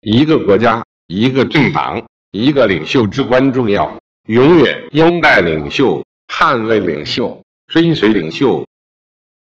一个国家一个政党一个领袖至关重要永远拥戴领袖捍卫领袖追随领袖